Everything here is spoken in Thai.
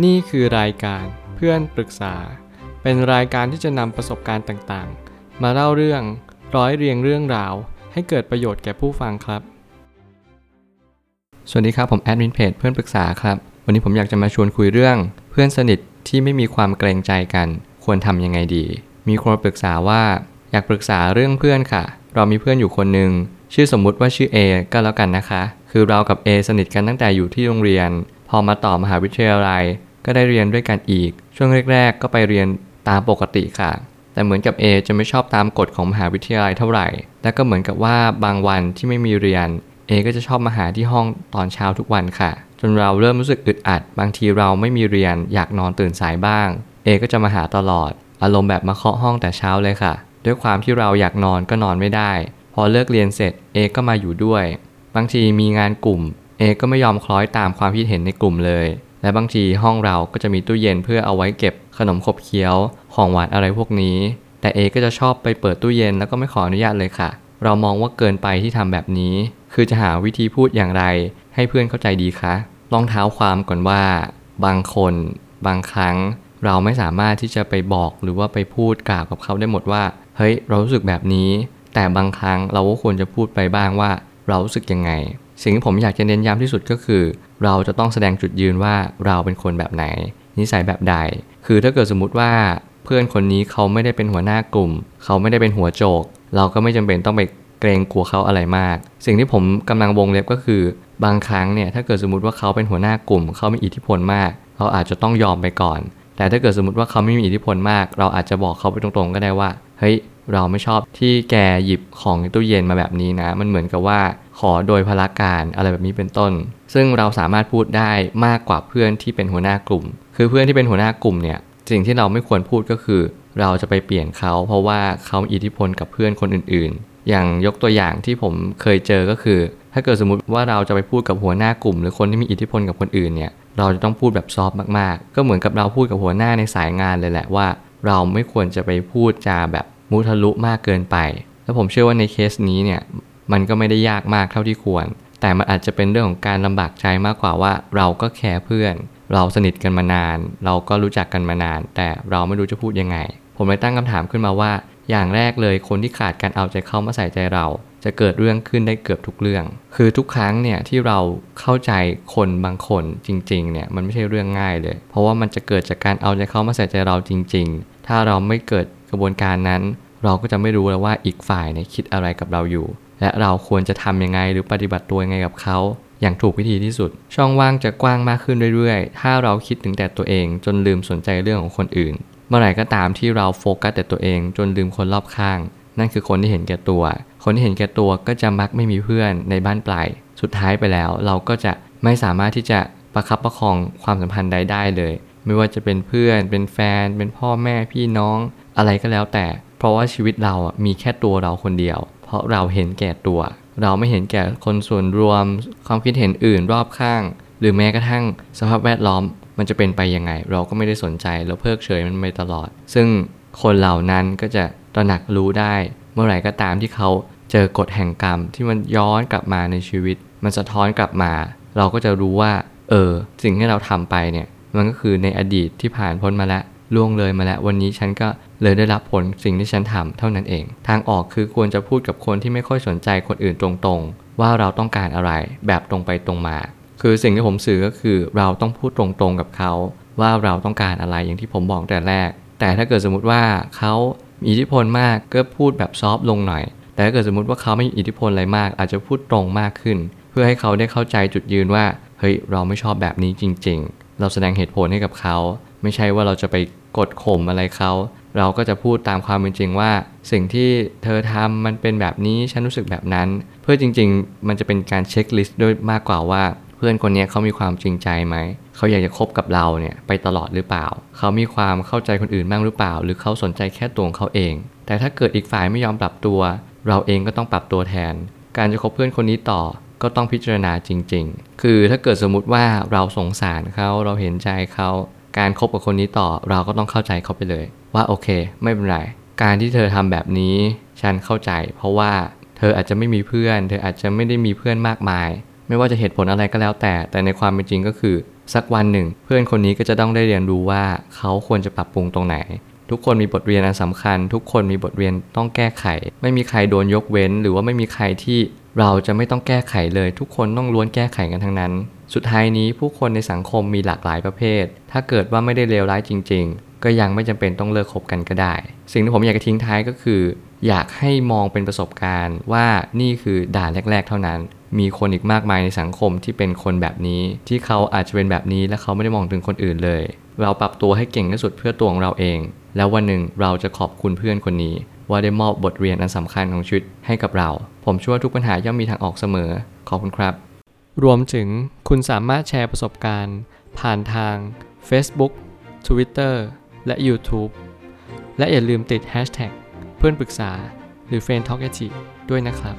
นี่คือรายการเพื่อนปรึกษา เป็นรายการที่จะนำประสบการณ์ต่างๆ มาเล่าเรื่องร้อยเรียงเรื่องราว ให้เกิดประโยชน์แก่ผู้ฟังครับ สวัสดีครับผมแอดมินเพจเพื่อนปรึกษาครับ วันนี้ผมอยากจะมาชวนคุยเรื่อง เพื่อนสนิทที่ไม่มีความเกรงใจกัน ควรทำยังไงดี มีคนปรึกษาว่าอยากปรึกษาเรื่องเพื่อนค่ะ เรามีเพื่อนอยู่คนหนึ่งชื่อสมมุติว่าชื่อ A ก็แล้วกันนะคะ คือเรากับ A สนิทกันตั้งแต่อยู่ที่โรงเรียน พอมาต่อมหาวิทยาลัยก็ได้เรียนด้วยกันอีก ช่วงแรก ๆ ก็ไปเรียนตามปกติค่ะ แต่เหมือนกับ A จะไม่ชอบตามกฎของมหาวิทยาลัยเท่าไหร่ และก็เหมือนกับว่าบางวันที่ไม่มีเรียน A ก็จะชอบมาหาที่ห้องตอนเช้าทุกวันค่ะ จนเราเริ่มรู้สึกอึดอัด บางทีเราไม่มีเรียนอยากนอนตื่นสายบ้าง A ก็จะมาหาตลอด อารมณ์แบบมาเคาะห้องแต่เช้าเลยค่ะ ด้วยความที่เราอยากนอนก็นอนไม่ได้ พอเลิกเรียนเสร็จ A ก็มาอยู่ด้วย บางทีมีงานกลุ่ม A ก็ไม่ยอมคล้อยตามความคิดเห็นในกลุ่มเลย และบางทีห้องเราก็จะมีตู้เย็นเพื่อเอาไว้เก็บขนมขบเคี้ยว ของหวานอะไรพวกนี้ แต่ A ก็จะชอบไปเปิดตู้เย็นแล้วก็ไม่ขออนุญาตเลยค่ะ เรามองว่าเกินไปที่ทำแบบนี้ คือจะหาวิธีพูดอย่างไร ให้เพื่อนเข้าใจดีคะลองเท้าความก่อนว่า บางคน บางครั้ง เราไม่สามารถที่จะไปบอกหรือว่าไปพูดกล่าวกับเขาได้หมดว่า เฮ้ย เรารู้สึกแบบนี้ แต่บางครั้งเราก็ควรจะพูดไปบ้างว่า เรารู้สึกยังไงสิ่งที่ผมอยากจะเน้นย้ำที่สุดก็คือ เราจะต้องแสดงจุดยืนว่าเราเป็นคนแบบไหน นิสัยแบบใด คือถ้าเกิดสมมติว่าเพื่อนคนนี้เขาไม่ได้เป็นหัวหน้ากลุ่ม เขาไม่ได้เป็นหัวโจก เราก็ไม่จำเป็นต้องไปเกรงกลัวเขาอะไรมาก สิ่งที่ผมกำลังวงเล็บก็คือบางครั้งเนี่ยถ้าเกิดสมมติว่าเขาเป็นหัวหน้ากลุ่ม เขามีอิทธิพลมาก เราอาจจะต้องยอมไปก่อน แต่ถ้าเกิดสมมติว่าเขาไม่มีอิทธิพลมาก เราอาจจะบอกเขาไปตรงๆ ก็ได้ว่าเฮ้ยเราไม่ชอบที่แกหยิบของในตู้เย็นมาแบบนี้นะ มันเหมือนกับว่า ขอโดยพละการอะไรแบบนี้เป็นต้น ซึ่งเราสามารถพูดได้มากกว่าเพื่อนที่เป็นหัวหน้ากลุ่ม คือเพื่อนที่เป็นหัวหน้ากลุ่มเนี่ยสิ่งที่เราไม่ควรพูดก็คือ เราจะไปเปลี่ยนเขา เพราะว่าเขาอิทธิพลกับเพื่อนคนอื่นๆ อย่างยกตัวอย่างที่ผมเคยเจอก็คือ ถ้าเกิดสมมติว่าเราจะไปพูดกับหัวหน้ากลุ่ม หรือคนที่มีอิทธิพลกับคนอื่นเนี่ยเราจะต้องพูดแบบซอฟมากๆ ก็เหมือนกับเราพูดกับหัวหน้าในสายงานเลยแหละว่า เราไม่ควรจะไปพูดจาแบบมุทะลุมากเกินไป แล้วผมเชื่อว่าในเคสนี้เนี่ย มันก็ไม่ได้ยากมากเท่าที่ควร แต่มันอาจจะเป็นเรื่องของการลำบากใจมากกว่าว่า เราก็แคร์เพื่อน เราสนิทกันมานาน เราก็รู้จักกันมานาน แต่เราไม่รู้จะพูดยังไง ผมเลยตั้งคำถามขึ้นมาว่า อย่างแรกเลยคนที่ขาดการเอาใจเข้ามาใส่ใจเรา จะเกิดเรื่องขึ้นได้เกือบทุกเรื่อง คือทุกครั้งเนี่ยที่เราเข้าใจคนบางคนจริงๆเนี่ยมันไม่ใช่เรื่องง่ายเลย เพราะว่ามันจะเกิดจากการเอาใจเข้ามาใส่ใจเราจริง ๆ ถ้าเราไม่เกิดกระบวนการนั้นเราก็จะไม่รู้แล้วว่าอีกฝ่ายเนี่ยคิดอะไรกับเราอยู่ และเราควรจะทำยังไงหรือปฏิบัติตัวยังไงกับเขา อย่างถูกวิธีที่สุด ช่องว่างจะกว้างมากขึ้นเรื่อยๆ ถ้าเราคิดถึงแต่ตัวเอง จนลืมสนใจเรื่องของคนอื่น เมื่อไหร่ก็ตามที่เราโฟกัสแต่ตัวเอง จนลืมคนรอบข้าง นั่นคือคนที่เห็นแก่ตัว คนที่เห็นแก่ตัวก็จะมักไม่มีเพื่อนในบ้านปลายสุดท้ายไปแล้ว เราก็จะไม่สามารถที่จะประคับประคองความสัมพันธ์ใดได้เลย ไม่ว่าจะเป็นเพื่อน เป็นแฟน เป็นพ่อแม่พี่น้อง อะไรก็แล้วแต่ เพราะว่าชีวิตเราอะมีแค่ตัวเราคนเดียว ราะเราเห็นแก่ตัว เราไม่เห็นแก่คนส่วนรวม ความคิดเห็นอื่นรอบข้าง หรือแม้กระทั่งสภาพแวดล้อมมันจะเป็นไปยังไง เราก็ไม่ได้สนใจเราเพิกเฉยมันไปตลอด ซึ่งคนเหล่านั้นก็จะตระหนักรู้ได้ เมื่อไหร่ก็ตามที่เขาเจอกฎแห่งกรรมที่มันย้อนกลับมาในชีวิต มันสะท้อนกลับมา เราก็จะรู้ว่า เออ สิ่งที่เราทำไปเนี่ย มันก็คือในอดีตที่ผ่านพ้นมาแล้ว ล่วงเลยมาแล้ววันนี้ฉันก็เลยได้รับผลสิ่งที่ฉันทำเท่านั้นเอง ทางออกคือควรจะพูดกับคนที่ไม่ค่อยสนใจคนอื่นตรงๆ ว่าเราต้องการอะไรแบบตรงไปตรงมา คือสิ่งที่ผมสื่อก็คือเราต้องพูดตรงๆกับเขา ว่าเราต้องการอะไรอย่างที่ผมบอกแต่แรก แต่ถ้าเกิดสมมติว่าเขามีอิทธิพลมากก็พูดแบบซอฟลงหน่อย แต่ถ้าเกิดสมมติว่าเขาไม่มีอิทธิพลอะไรมาก อาจจะพูดตรงมากขึ้น เพื่อให้เขาได้เข้าใจจุดยืนว่าเฮ้ยเราไม่ชอบแบบนี้จริง ๆ เราแสดงเหตุผลให้กับเขา ไม่ใช่ว่าเราจะไป กดข่มอะไรเขา เราก็จะพูดตามความเป็นจริงว่า สิ่งที่เธอทำมันเป็นแบบนี้ฉันรู้สึกแบบนั้น เพื่อจริง ๆ มันจะเป็นการเช็คลิสต์ด้วยมากกว่าว่า เพื่อนคนนี้เขามีความจริงใจไหมเขาอยากจะคบกับเราเนี่ยไปตลอดหรือเปล่า เขามีความเข้าใจคนอื่นบ้างหรือเปล่า หรือเขาสนใจแค่ตัวของเขาเอง แต่ถ้าเกิดอีกฝ่ายไม่ยอมปรับตัว เราเองก็ต้องปรับตัวแทน การจะคบเพื่อนคนนี้ต่อก็ต้องพิจารณาจริง ๆ คือถ้าเกิดสมมุติว่าเราสงสารเขาเราเห็นใจเขา การคบกับคนนี้ต่อเราก็ต้องเข้าใจเขาไปเลย ว่าโอเค ไม่เป็นไร การที่เธอทำแบบนี้ ฉันเข้าใจ เพราะว่าเธออาจจะไม่มีเพื่อน เธออาจจะไม่ได้มีเพื่อนมากมาย ไม่ว่าจะเหตุผลอะไรก็แล้วแต่ แต่ในความเป็นจริงก็คือ สักวันหนึ่ง เพื่อนคนนี้ก็จะต้องได้เรียนรู้ว่าเขาควรจะปรับปรุงตรงไหน ทุกคนมีบทเรียนอันสำคัญ ทุกคนมีบทเรียนต้องแก้ไข ไม่มีใครโดนยกเว้น หรือว่าไม่มีใครที่ เราจะไม่ต้องแก้ไขเลยทุกคนต้องล้วนแก้ไขกันทั้งนั้น สุดท้ายนี้ผู้คนในสังคมมีหลากหลายประเภท ถ้าเกิดว่าไม่ได้เลวร้ายจริง ๆ ก็ยังไม่จำเป็นต้องเลิกคบกันก็ได้ สิ่งที่ผมอยากจะทิ้งท้ายก็คือ อยากให้มองเป็นประสบการณ์ว่านี่คือด่านแรก ๆ เท่านั้น มีคนอีกมากมายในสังคมที่เป็นคนแบบนี้ ที่เขาอาจจะเป็นแบบนี้และเขาไม่ได้มองถึงคนอื่นเลย เราปรับตัวให้เก่งที่สุดเพื่อตัวของเราเอง แล้ววันหนึ่งเราจะขอบคุณเพื่อนคนนี้ ว่าได้มอบบทเรียนอันสำคัญของชีวิตให้กับเรา ผมเชื่อว่าทุกปัญหาย่อมมีทางออกเสมอ ขอบคุณครับ รวมถึงคุณสามารถแชร์ประสบการณ์ ผ่านทาง Facebook Twitter และ YouTube และอย่าลืมติด Hashtag เพื่อนปรึกษาหรือ f r ร e n d t a l k a ด้วยนะครับ